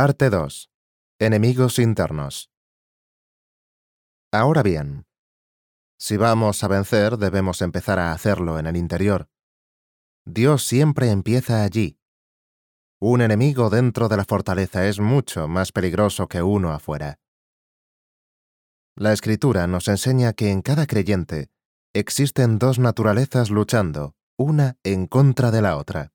Parte 2. Enemigos internos. Ahora bien, si vamos a vencer, debemos empezar a hacerlo en el interior. Dios siempre empieza allí. Un enemigo dentro de la fortaleza es mucho más peligroso que uno afuera. La Escritura nos enseña que en cada creyente existen dos naturalezas luchando, una en contra de la otra.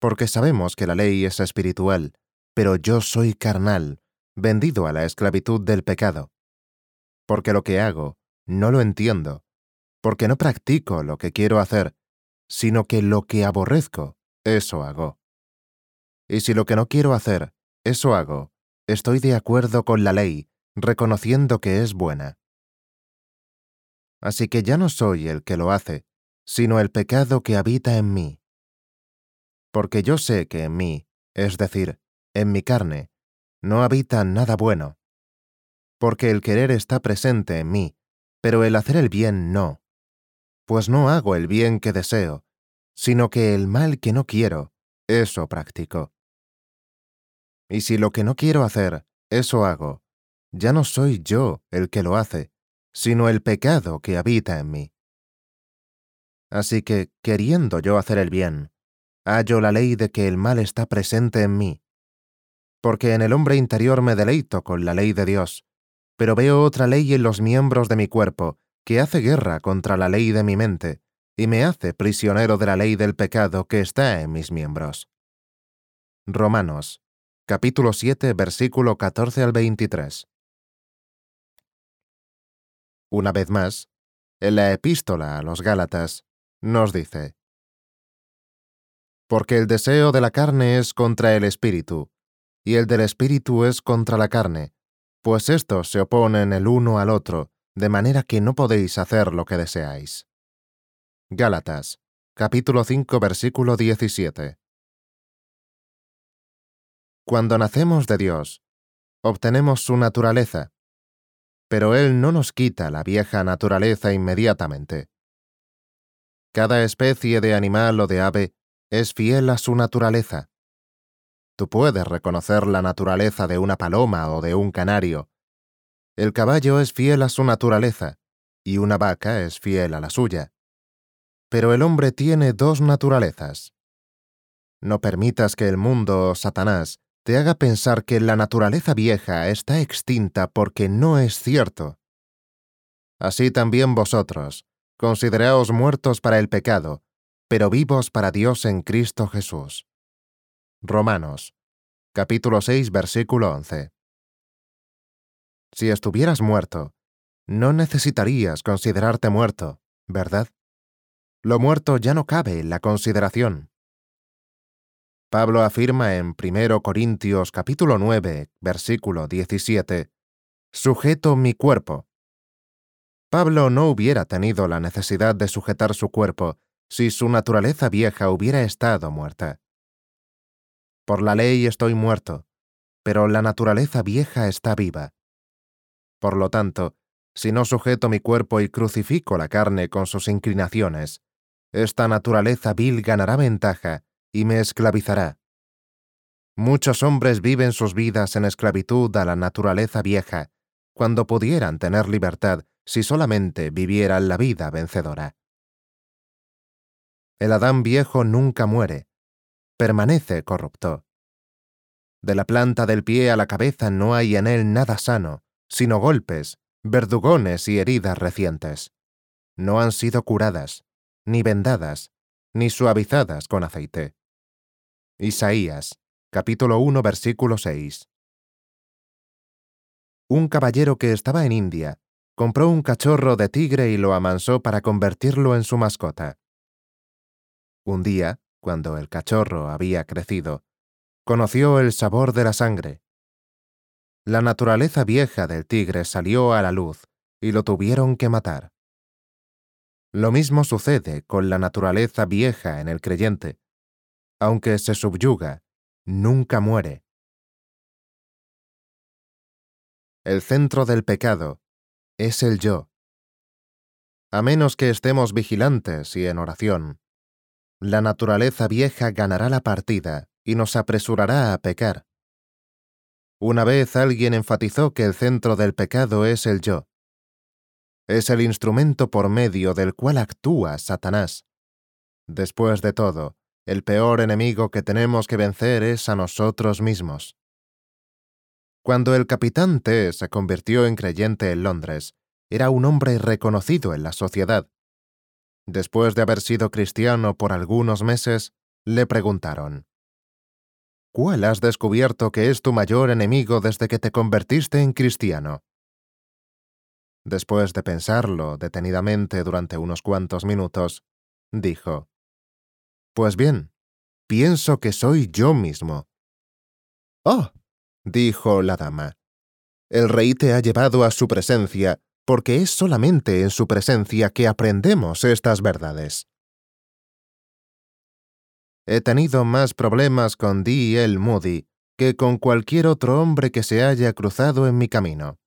Porque sabemos que la ley es espiritual, pero yo soy carnal, vendido a la esclavitud del pecado. Porque lo que hago, no lo entiendo, porque no practico lo que quiero hacer, sino que lo que aborrezco, eso hago. Y si lo que no quiero hacer, eso hago, estoy de acuerdo con la ley, reconociendo que es buena. Así que ya no soy el que lo hace, sino el pecado que habita en mí. Porque yo sé que en mí, es decir, en mi carne, no habita nada bueno. Porque el querer está presente en mí, pero el hacer el bien no. Pues no hago el bien que deseo, sino que el mal que no quiero, eso practico. Y si lo que no quiero hacer, eso hago, ya no soy yo el que lo hace, sino el pecado que habita en mí. Así que, queriendo yo hacer el bien, hallo la ley de que el mal está presente en mí, porque en el hombre interior me deleito con la ley de Dios, pero veo otra ley en los miembros de mi cuerpo, que hace guerra contra la ley de mi mente, y me hace prisionero de la ley del pecado que está en mis miembros. Romanos, capítulo 7, versículo 14 al 23. Una vez más, en la epístola a los Gálatas, nos dice, Porque el deseo de la carne es contra el espíritu, y el del espíritu es contra la carne, pues estos se oponen el uno al otro, de manera que no podéis hacer lo que deseáis. Gálatas, capítulo 5, versículo 17. Cuando nacemos de Dios, obtenemos su naturaleza, pero Él no nos quita la vieja naturaleza inmediatamente. Cada especie de animal o de ave es fiel a su naturaleza. Tú puedes reconocer la naturaleza de una paloma o de un canario. El caballo es fiel a su naturaleza, y una vaca es fiel a la suya. Pero el hombre tiene dos naturalezas. No permitas que el mundo o Satanás te haga pensar que la naturaleza vieja está extinta porque no es cierto. Así también vosotros, consideraos muertos para el pecado, pero vivos para Dios en Cristo Jesús. Romanos, capítulo 6, versículo 11. Si estuvieras muerto, no necesitarías considerarte muerto, ¿verdad? Lo muerto ya no cabe en la consideración. Pablo afirma en 1 Corintios capítulo 9, versículo 17, Sujeto mi cuerpo. Pablo no hubiera tenido la necesidad de sujetar su cuerpo si su naturaleza vieja hubiera estado muerta. Por la ley estoy muerto, pero la naturaleza vieja está viva. Por lo tanto, si no sujeto mi cuerpo y crucifico la carne con sus inclinaciones, esta naturaleza vil ganará ventaja y me esclavizará. Muchos hombres viven sus vidas en esclavitud a la naturaleza vieja, cuando pudieran tener libertad si solamente vivieran la vida vencedora. El Adán viejo nunca muere, permanece corrupto. De la planta del pie a la cabeza no hay en él nada sano, sino golpes, verdugones y heridas recientes. No han sido curadas, ni vendadas, ni suavizadas con aceite. Isaías, capítulo 1, versículo 6. Un caballero que estaba en India compró un cachorro de tigre y lo amansó para convertirlo en su mascota. Un día, cuando el cachorro había crecido, conoció el sabor de la sangre. La naturaleza vieja del tigre salió a la luz y lo tuvieron que matar. Lo mismo sucede con la naturaleza vieja en el creyente. Aunque se subyuga, nunca muere. El centro del pecado es el yo. A menos que estemos vigilantes y en oración, la naturaleza vieja ganará la partida y nos apresurará a pecar, Una vez alguien enfatizó que el centro del pecado es el yo. Es el instrumento por medio del cual actúa Satanás. Después de todo, el peor enemigo que tenemos que vencer es a nosotros mismos. Cuando el capitán T se convirtió en creyente en Londres, era un hombre reconocido en la sociedad. Después de haber sido cristiano por algunos meses, le preguntaron, ¿Cuál has descubierto que es tu mayor enemigo desde que te convertiste en cristiano? Después de pensarlo detenidamente durante unos cuantos minutos, dijo, Pues bien, pienso que soy yo mismo. Oh, dijo la dama, el rey te ha llevado a su presencia, porque es solamente en su presencia que aprendemos estas verdades. He tenido más problemas con D. L. Moody que con cualquier otro hombre que se haya cruzado en mi camino.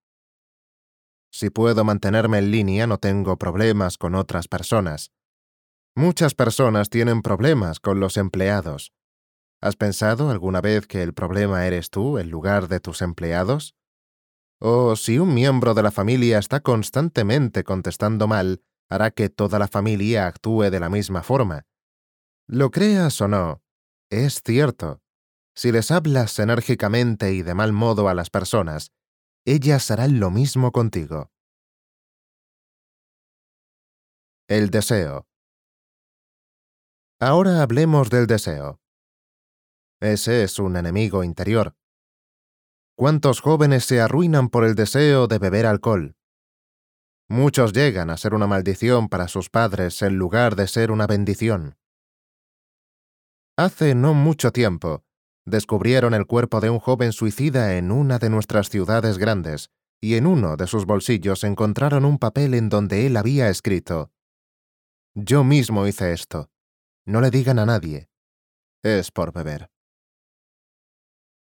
Si puedo mantenerme en línea, no tengo problemas con otras personas. Muchas personas tienen problemas con los empleados. ¿Has pensado alguna vez que el problema eres tú en lugar de tus empleados? O si un miembro de la familia está constantemente contestando mal, hará que toda la familia actúe de la misma forma. Lo creas o no, es cierto. Si les hablas enérgicamente y de mal modo a las personas, ellas harán lo mismo contigo. El deseo. Ahora hablemos del deseo. Ese es un enemigo interior. ¿Cuántos jóvenes se arruinan por el deseo de beber alcohol? Muchos llegan a ser una maldición para sus padres en lugar de ser una bendición. Hace no mucho tiempo, descubrieron el cuerpo de un joven suicida en una de nuestras ciudades grandes, y en uno de sus bolsillos encontraron un papel en donde él había escrito, Yo mismo hice esto. No le digan a nadie. Es por beber.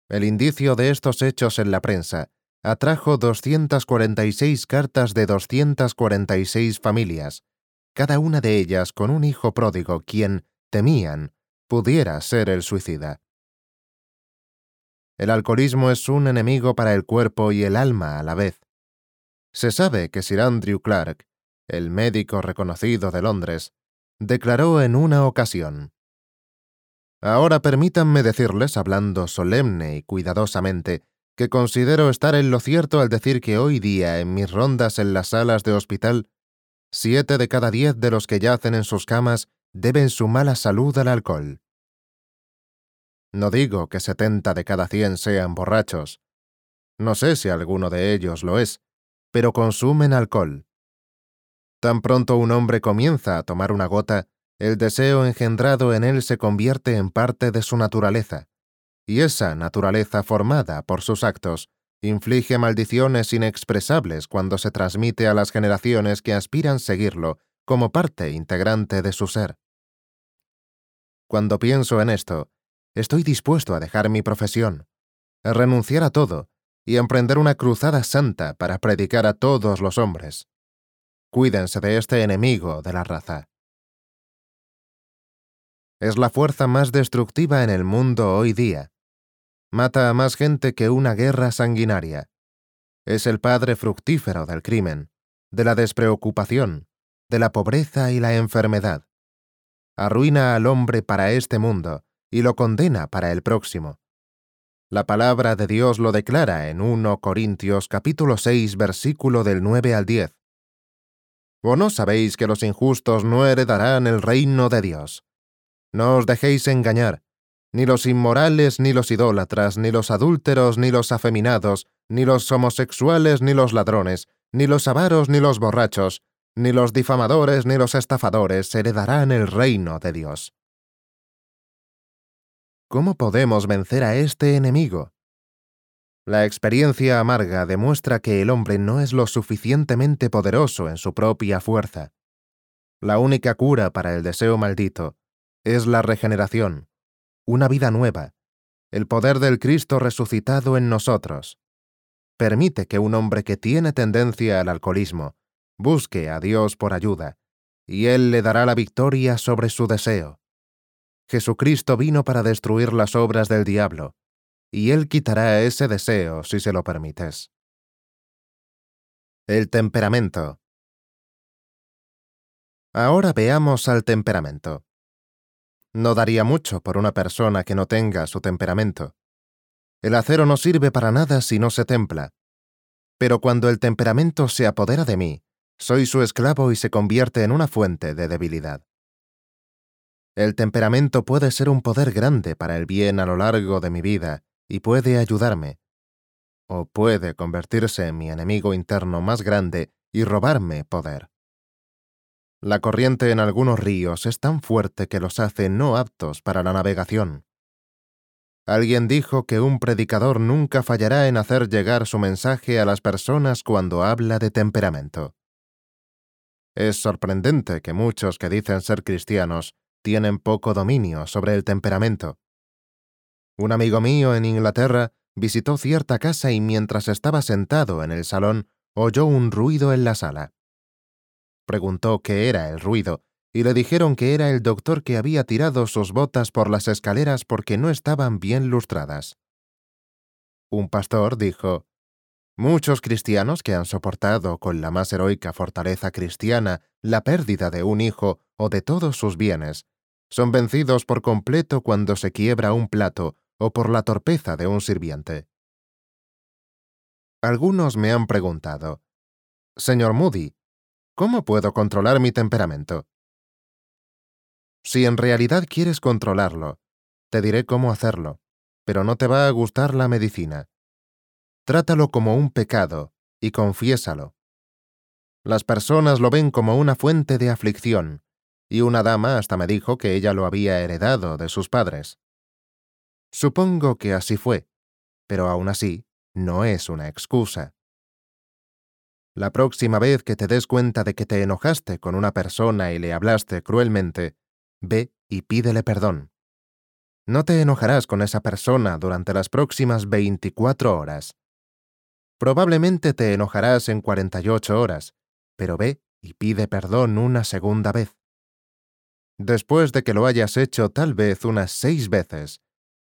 El indicio de estos hechos en la prensa atrajo 246 cartas de 246 familias, cada una de ellas con un hijo pródigo quien, temían, pudiera ser el suicida. El alcoholismo es un enemigo para el cuerpo y el alma a la vez. Se sabe que Sir Andrew Clark, el médico reconocido de Londres, declaró en una ocasión, Ahora permítanme decirles, hablando solemne y cuidadosamente, que considero estar en lo cierto al decir que hoy día, en mis rondas en las salas de hospital, siete de cada diez de los que yacen en sus camas deben su mala salud al alcohol. No digo que setenta de cada cien sean borrachos. No sé si alguno de ellos lo es, pero consumen alcohol. Tan pronto un hombre comienza a tomar una gota, el deseo engendrado en él se convierte en parte de su naturaleza, y esa naturaleza formada por sus actos inflige maldiciones inexpresables cuando se transmite a las generaciones que aspiran seguirlo como parte integrante de su ser. Cuando pienso en esto, estoy dispuesto a dejar mi profesión, a renunciar a todo y emprender una cruzada santa para predicar a todos los hombres. Cuídense de este enemigo de la raza. Es la fuerza más destructiva en el mundo hoy día. Mata a más gente que una guerra sanguinaria. Es el padre fructífero del crimen, de la despreocupación, de la pobreza y la enfermedad. Arruina al hombre para este mundo y lo condena para el próximo. La palabra de Dios lo declara en 1 Corintios capítulo 6 versículo del 9 al 10. ¿O no sabéis que los injustos no heredarán el reino de Dios? No os dejéis engañar, ni los inmorales, ni los idólatras, ni los adúlteros, ni los afeminados, ni los homosexuales, ni los ladrones, ni los avaros, ni los borrachos, ni los difamadores ni los estafadores heredarán el reino de Dios. ¿Cómo podemos vencer a este enemigo? La experiencia amarga demuestra que el hombre no es lo suficientemente poderoso en su propia fuerza. La única cura para el deseo maldito es la regeneración, una vida nueva, el poder del Cristo resucitado en nosotros. Permite que un hombre que tiene tendencia al alcoholismo busque a Dios por ayuda, y Él le dará la victoria sobre su deseo. Jesucristo vino para destruir las obras del diablo. y Él quitará ese deseo si se lo permites. El temperamento. Ahora veamos al temperamento. No daría mucho por una persona que no tenga su temperamento. El acero no sirve para nada si no se templa. Pero cuando el temperamento se apodera de mí, soy su esclavo y se convierte en una fuente de debilidad. El temperamento puede ser un poder grande para el bien a lo largo de mi vida y puede ayudarme. O puede convertirse en mi enemigo interno más grande y robarme poder. La corriente en algunos ríos es tan fuerte que los hace no aptos para la navegación. Alguien dijo que un predicador nunca fallará en hacer llegar su mensaje a las personas cuando habla de temperamento. Es sorprendente que muchos que dicen ser cristianos tienen poco dominio sobre el temperamento. Un amigo mío en Inglaterra visitó cierta casa y mientras estaba sentado en el salón oyó un ruido en la sala. Preguntó qué era el ruido y le dijeron que era el doctor que había tirado sus botas por las escaleras porque no estaban bien lustradas. Un pastor dijo, Muchos cristianos que han soportado con la más heroica fortaleza cristiana la pérdida de un hijo o de todos sus bienes, son vencidos por completo cuando se quiebra un plato o por la torpeza de un sirviente. Algunos me han preguntado, Señor Moody, ¿cómo puedo controlar mi temperamento? Si en realidad quieres controlarlo, te diré cómo hacerlo, pero no te va a gustar la medicina. Trátalo como un pecado y confiésalo. Las personas lo ven como una fuente de aflicción, y una dama hasta me dijo que ella lo había heredado de sus padres. Supongo que así fue, pero aún así, no es una excusa. La próxima vez que te des cuenta de que te enojaste con una persona y le hablaste cruelmente, ve y pídele perdón. No te enojarás con esa persona durante las próximas 24 horas. Probablemente te enojarás en 48 horas, pero ve y pide perdón una segunda vez. Después de que lo hayas hecho tal vez unas seis veces,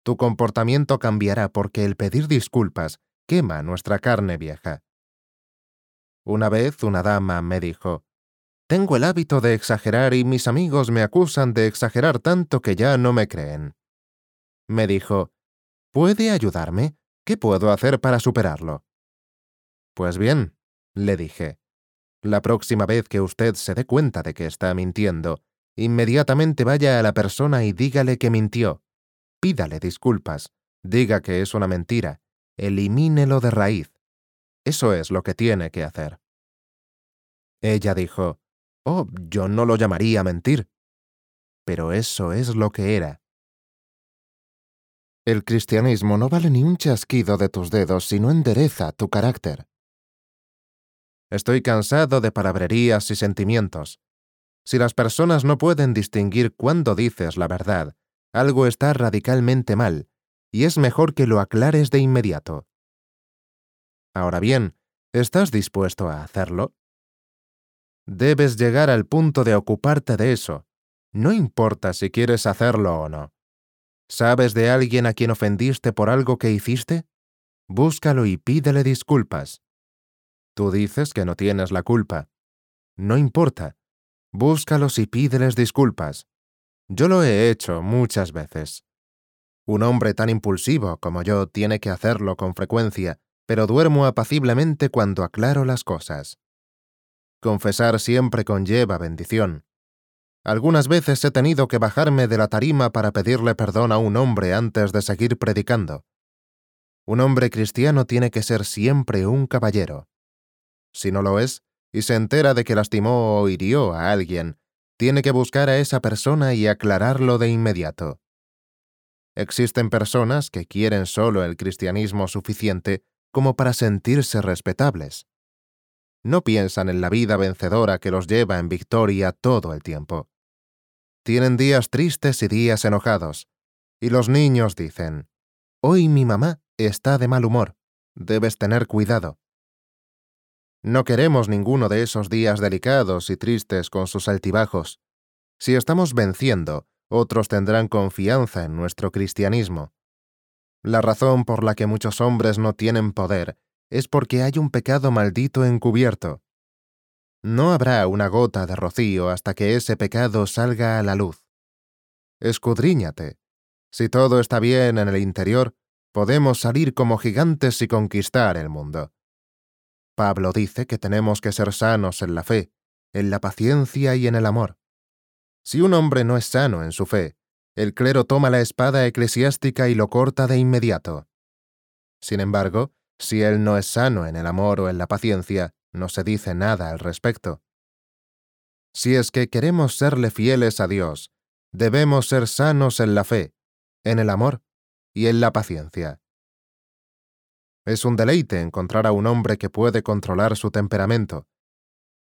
tu comportamiento cambiará porque el pedir disculpas quema nuestra carne vieja. Una vez una dama me dijo, Tengo el hábito de exagerar y mis amigos me acusan de exagerar tanto que ya no me creen. Me dijo, ¿Puede ayudarme? ¿Qué puedo hacer para superarlo? Pues bien, le dije, la próxima vez que usted se dé cuenta de que está mintiendo, inmediatamente vaya a la persona y dígale que mintió. Pídale disculpas, diga que es una mentira, elimínelo de raíz. Eso es lo que tiene que hacer. Ella dijo, Oh, yo no lo llamaría mentir. Pero eso es lo que era. El cristianismo no vale ni un chasquido de tus dedos si no endereza tu carácter. Estoy cansado de palabrerías y sentimientos. Si las personas no pueden distinguir cuándo dices la verdad, algo está radicalmente mal, y es mejor que lo aclares de inmediato. Ahora bien, ¿estás dispuesto a hacerlo? Debes llegar al punto de ocuparte de eso, no importa si quieres hacerlo o no. ¿Sabes de alguien a quien ofendiste por algo que hiciste? Búscalo y pídele disculpas. Tú dices que no tienes la culpa. No importa, Búscalos y pídeles disculpas. Yo lo he hecho muchas veces. Un hombre tan impulsivo como yo tiene que hacerlo con frecuencia, pero duermo apaciblemente cuando aclaro las cosas. Confesar siempre conlleva bendición. Algunas veces he tenido que bajarme de la tarima para pedirle perdón a un hombre antes de seguir predicando. Un hombre cristiano tiene que ser siempre un caballero. Si no lo es, y se entera de que lastimó o hirió a alguien, tiene que buscar a esa persona y aclararlo de inmediato. Existen personas que quieren solo el cristianismo suficiente como para sentirse respetables. No piensan en la vida vencedora que los lleva en victoria todo el tiempo. Tienen días tristes y días enojados, y los niños dicen, Hoy mi mamá está de mal humor, debes tener cuidado. No queremos ninguno de esos días delicados y tristes con sus altibajos. Si estamos venciendo, otros tendrán confianza en nuestro cristianismo. La razón por la que muchos hombres no tienen poder es porque hay un pecado maldito encubierto. No habrá una gota de rocío hasta que ese pecado salga a la luz. Escudriñate. Si todo está bien en el interior, podemos salir como gigantes y conquistar el mundo. Pablo dice que tenemos que ser sanos en la fe, en la paciencia y en el amor. Si un hombre no es sano en su fe, el clero toma la espada eclesiástica y lo corta de inmediato. Sin embargo, si él no es sano en el amor o en la paciencia, no se dice nada al respecto. Si es que queremos serle fieles a Dios, debemos ser sanos en la fe, en el amor y en la paciencia. Es un deleite encontrar a un hombre que puede controlar su temperamento.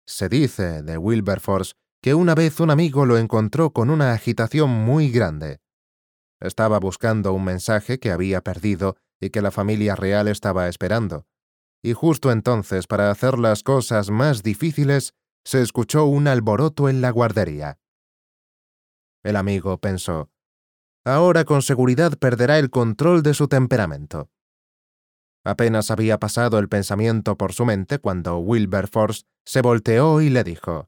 Se dice de Wilberforce que una vez un amigo lo encontró con una agitación muy grande. Estaba buscando un mensaje que había perdido y que la familia real estaba esperando. Y justo entonces, para hacer las cosas más difíciles, se escuchó un alboroto en la guardería. El amigo pensó, ahora con seguridad perderá el control de su temperamento. Apenas había pasado el pensamiento por su mente cuando Wilberforce se volteó y le dijo,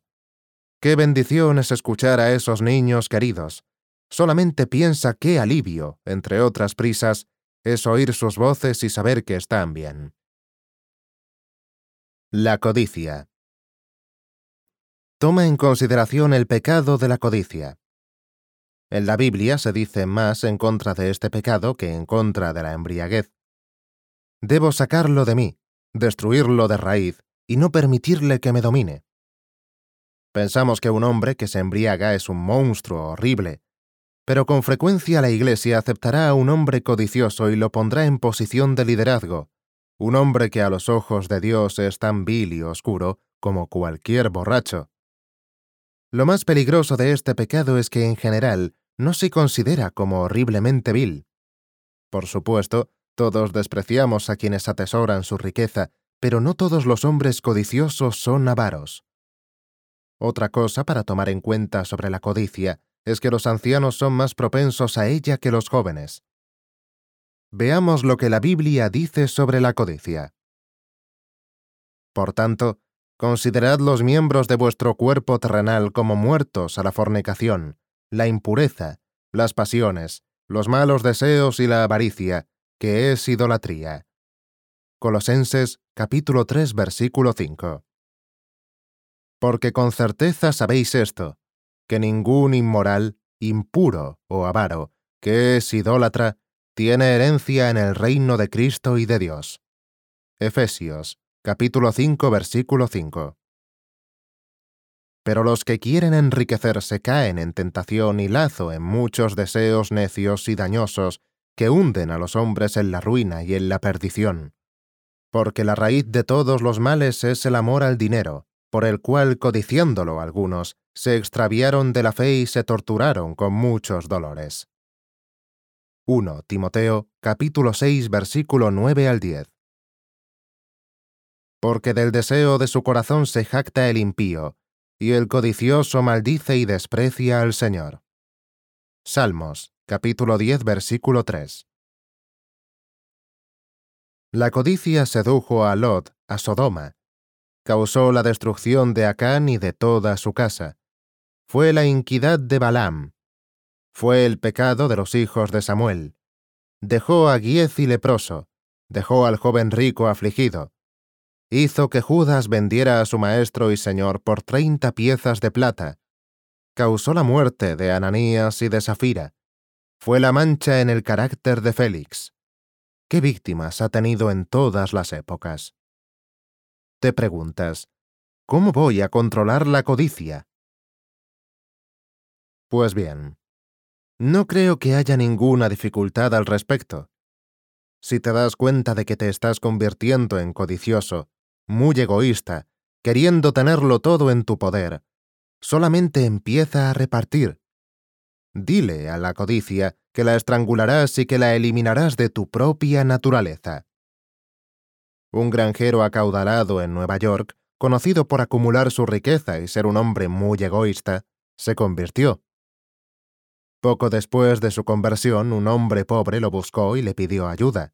Qué bendición es escuchar a esos niños queridos. Solamente piensa qué alivio, entre otras prisas, es oír sus voces y saber que están bien. La codicia. Toma en consideración el pecado de la codicia. En la Biblia se dice más en contra de este pecado que en contra de la embriaguez. Debo sacarlo de mí, destruirlo de raíz, y no permitirle que me domine. Pensamos que un hombre que se embriaga es un monstruo horrible, pero con frecuencia la Iglesia aceptará a un hombre codicioso y lo pondrá en posición de liderazgo, un hombre que a los ojos de Dios es tan vil y oscuro como cualquier borracho. Lo más peligroso de este pecado es que en general no se considera como horriblemente vil. Por supuesto, todos despreciamos a quienes atesoran su riqueza, pero no todos los hombres codiciosos son avaros. Otra cosa para tomar en cuenta sobre la codicia es que los ancianos son más propensos a ella que los jóvenes. Veamos lo que la Biblia dice sobre la codicia. Por tanto, considerad los miembros de vuestro cuerpo terrenal como muertos a la fornicación, la impureza, las pasiones, los malos deseos y la avaricia, que es idolatría. Colosenses capítulo 3 versículo 5. Porque con certeza sabéis esto, que ningún inmoral, impuro o avaro, que es idólatra, tiene herencia en el reino de Cristo y de Dios. Efesios, capítulo 5, versículo 5. Pero los que quieren enriquecerse caen en tentación y lazo en muchos deseos necios y dañosos que hunden a los hombres en la ruina y en la perdición. Porque la raíz de todos los males es el amor al dinero, por el cual, codiciándolo algunos, se extraviaron de la fe y se torturaron con muchos dolores. 1 Timoteo capítulo 6 versículo 9 al 10 Porque del deseo de su corazón se jacta el impío, y el codicioso maldice y desprecia al Señor. Salmos capítulo 10 versículo 3 La codicia sedujo a Lot, a Sodoma, causó la destrucción de Acán y de toda su casa, fue la inquidad de Balaam, fue el pecado de los hijos de Samuel. Dejó a Giez y leproso, dejó al joven rico afligido. Hizo que Judas vendiera a su maestro y señor por treinta piezas de plata. Causó la muerte de Ananías y de Safira. Fue la mancha en el carácter de Félix. ¿Qué víctimas ha tenido en todas las épocas? Te preguntas, ¿cómo voy a controlar la codicia? Pues bien, no creo que haya ninguna dificultad al respecto. Si te das cuenta de que te estás convirtiendo en codicioso, muy egoísta, queriendo tenerlo todo en tu poder, solamente empieza a repartir. Dile a la codicia que la estrangularás y que la eliminarás de tu propia naturaleza. Un granjero acaudalado en Nueva York, conocido por acumular su riqueza y ser un hombre muy egoísta, se convirtió Poco después de su conversión, un hombre pobre lo buscó y le pidió ayuda.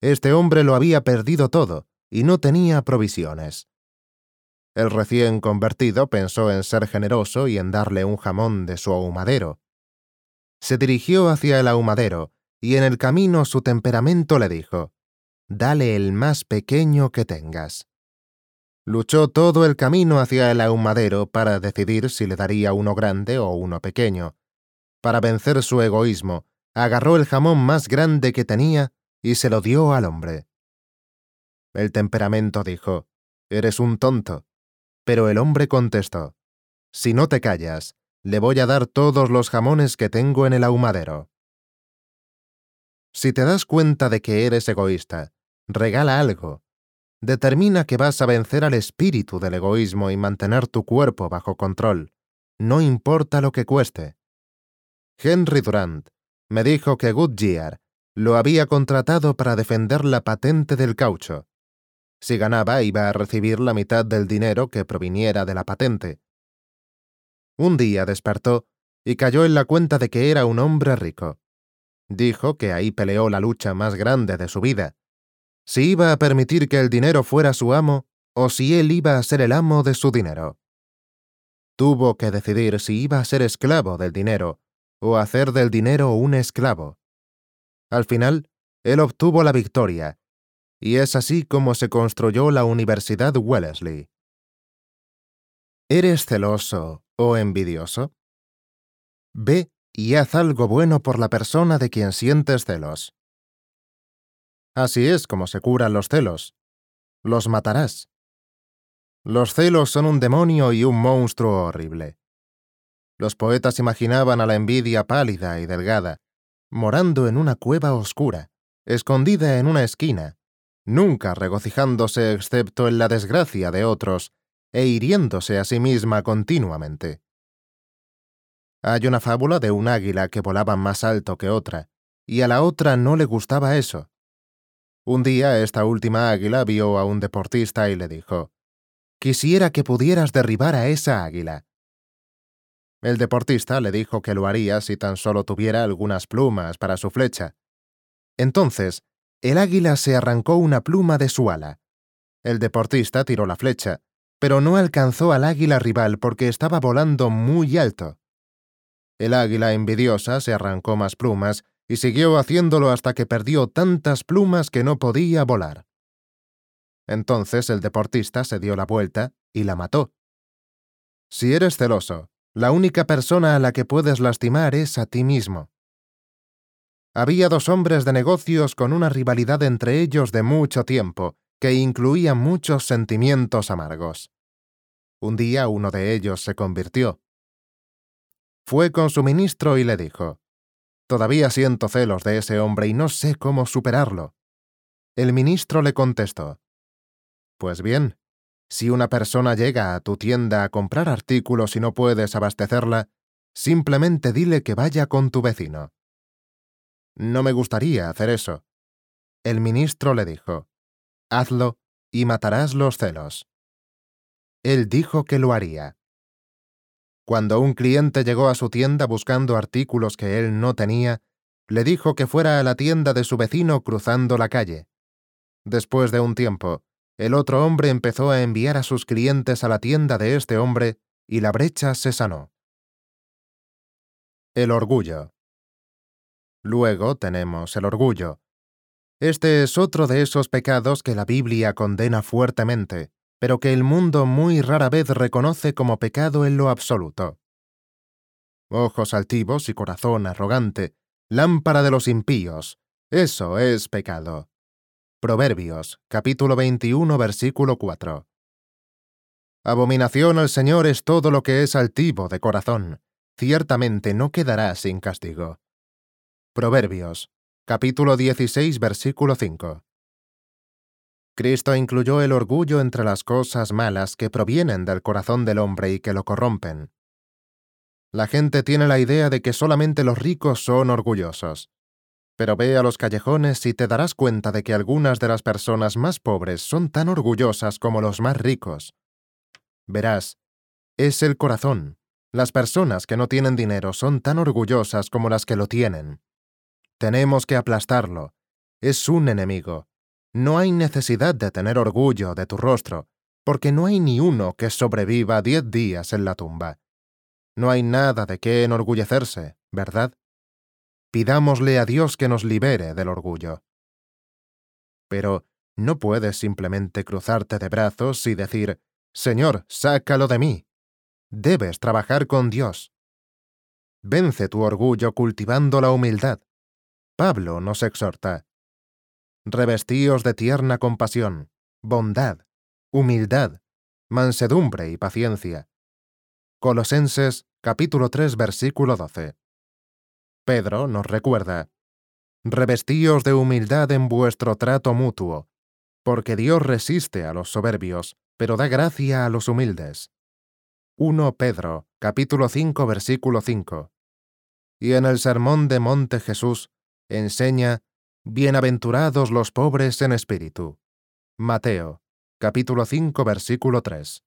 Este hombre lo había perdido todo y no tenía provisiones. El recién convertido pensó en ser generoso y en darle un jamón de su ahumadero. Se dirigió hacia el ahumadero, y en el camino su temperamento le dijo, Dale el más pequeño que tengas. Luchó todo el camino hacia el ahumadero para decidir si le daría uno grande o uno pequeño. Para vencer su egoísmo, agarró el jamón más grande que tenía y se lo dio al hombre. El temperamento dijo, Eres un tonto. Pero el hombre contestó, Si no te callas, le voy a dar todos los jamones que tengo en el ahumadero. Si te das cuenta de que eres egoísta, regala algo. Determina que vas a vencer al espíritu del egoísmo y mantener tu cuerpo bajo control, no importa lo que cueste. Henry Durant me dijo que Goodyear lo había contratado para defender la patente del caucho. Si ganaba, iba a recibir la mitad del dinero que proviniera de la patente. Un día despertó y cayó en la cuenta de que era un hombre rico. Dijo que ahí peleó la lucha más grande de su vida. Si iba a permitir que el dinero fuera su amo o si él iba a ser el amo de su dinero. Tuvo que decidir si iba a ser esclavo del dinero o hacer del dinero un esclavo. Al final, él obtuvo la victoria y es así como se construyó la Universidad Wellesley. ¿Eres celoso o envidioso? Ve y haz algo bueno por la persona de quien sientes celos. Así es como se curan los celos. Los matarás. Los celos son un demonio y un monstruo horrible. Los poetas imaginaban a la envidia pálida y delgada, morando en una cueva oscura, escondida en una esquina, nunca regocijándose excepto en la desgracia de otros, e hiriéndose a sí misma continuamente. Hay una fábula de un águila que volaba más alto que otra, y a la otra no le gustaba eso. Un día esta última águila vio a un deportista y le dijo, Quisiera que pudieras derribar a esa águila. El deportista le dijo que lo haría si tan solo tuviera algunas plumas para su flecha. Entonces, el águila se arrancó una pluma de su ala. El deportista tiró la flecha, pero no alcanzó al águila rival porque estaba volando muy alto. El águila envidiosa se arrancó más plumas y siguió haciéndolo hasta que perdió tantas plumas que no podía volar. Entonces el deportista se dio la vuelta y la mató. Si eres celoso, la única persona a la que puedes lastimar es a ti mismo. Había dos hombres de negocios con una rivalidad entre ellos de mucho tiempo, que incluía muchos sentimientos amargos. Un día uno de ellos se convirtió. Fue con su ministro y le dijo, Todavía siento celos de ese hombre y no sé cómo superarlo. El ministro le contestó, Pues bien, si una persona llega a tu tienda a comprar artículos y no puedes abastecerla, simplemente dile que vaya con tu vecino. No me gustaría hacer eso. El ministro le dijo, Hazlo y matarás los celos. Él dijo que lo haría. Cuando un cliente llegó a su tienda buscando artículos que él no tenía, le dijo que fuera a la tienda de su vecino cruzando la calle. Después de un tiempo, el otro hombre empezó a enviar a sus clientes a la tienda de este hombre y la brecha se sanó. El orgullo. Luego tenemos el orgullo. Este es otro de esos pecados que la Biblia condena fuertemente, pero que el mundo muy rara vez reconoce como pecado en lo absoluto. Ojos altivos y corazón arrogante, lámpara de los impíos, eso es pecado. Proverbios, capítulo 21, versículo 4. Abominación al Señor es todo lo que es altivo de corazón, ciertamente no quedará sin castigo. Proverbios, capítulo 16, versículo 5. Cristo incluyó el orgullo entre las cosas malas que provienen del corazón del hombre y que lo corrompen. La gente tiene la idea de que solamente los ricos son orgullosos. Pero ve a los callejones y te darás cuenta de que algunas de las personas más pobres son tan orgullosas como los más ricos. Verás, es el corazón, Las personas que no tienen dinero son tan orgullosas como las que lo tienen. Tenemos que aplastarlo. Es un enemigo. No hay necesidad de tener orgullo de tu rostro, porque no hay ni uno que sobreviva diez días en la tumba. No hay nada de qué enorgullecerse, ¿verdad? Pidámosle a Dios que nos libere del orgullo. Pero no puedes simplemente cruzarte de brazos y decir, Señor, sácalo de mí. Debes trabajar con Dios. Vence tu orgullo cultivando la humildad. Pablo nos exhorta. Revestíos de tierna compasión, bondad, humildad, mansedumbre y paciencia. Colosenses capítulo 3 versículo 12. Pedro nos recuerda, Revestíos de humildad en vuestro trato mutuo, porque Dios resiste a los soberbios, pero da gracia a los humildes. 1 Pedro, capítulo 5, versículo 5. Y en el Sermón de Monte Jesús enseña, Bienaventurados los pobres en espíritu. Mateo, capítulo 5, versículo 3.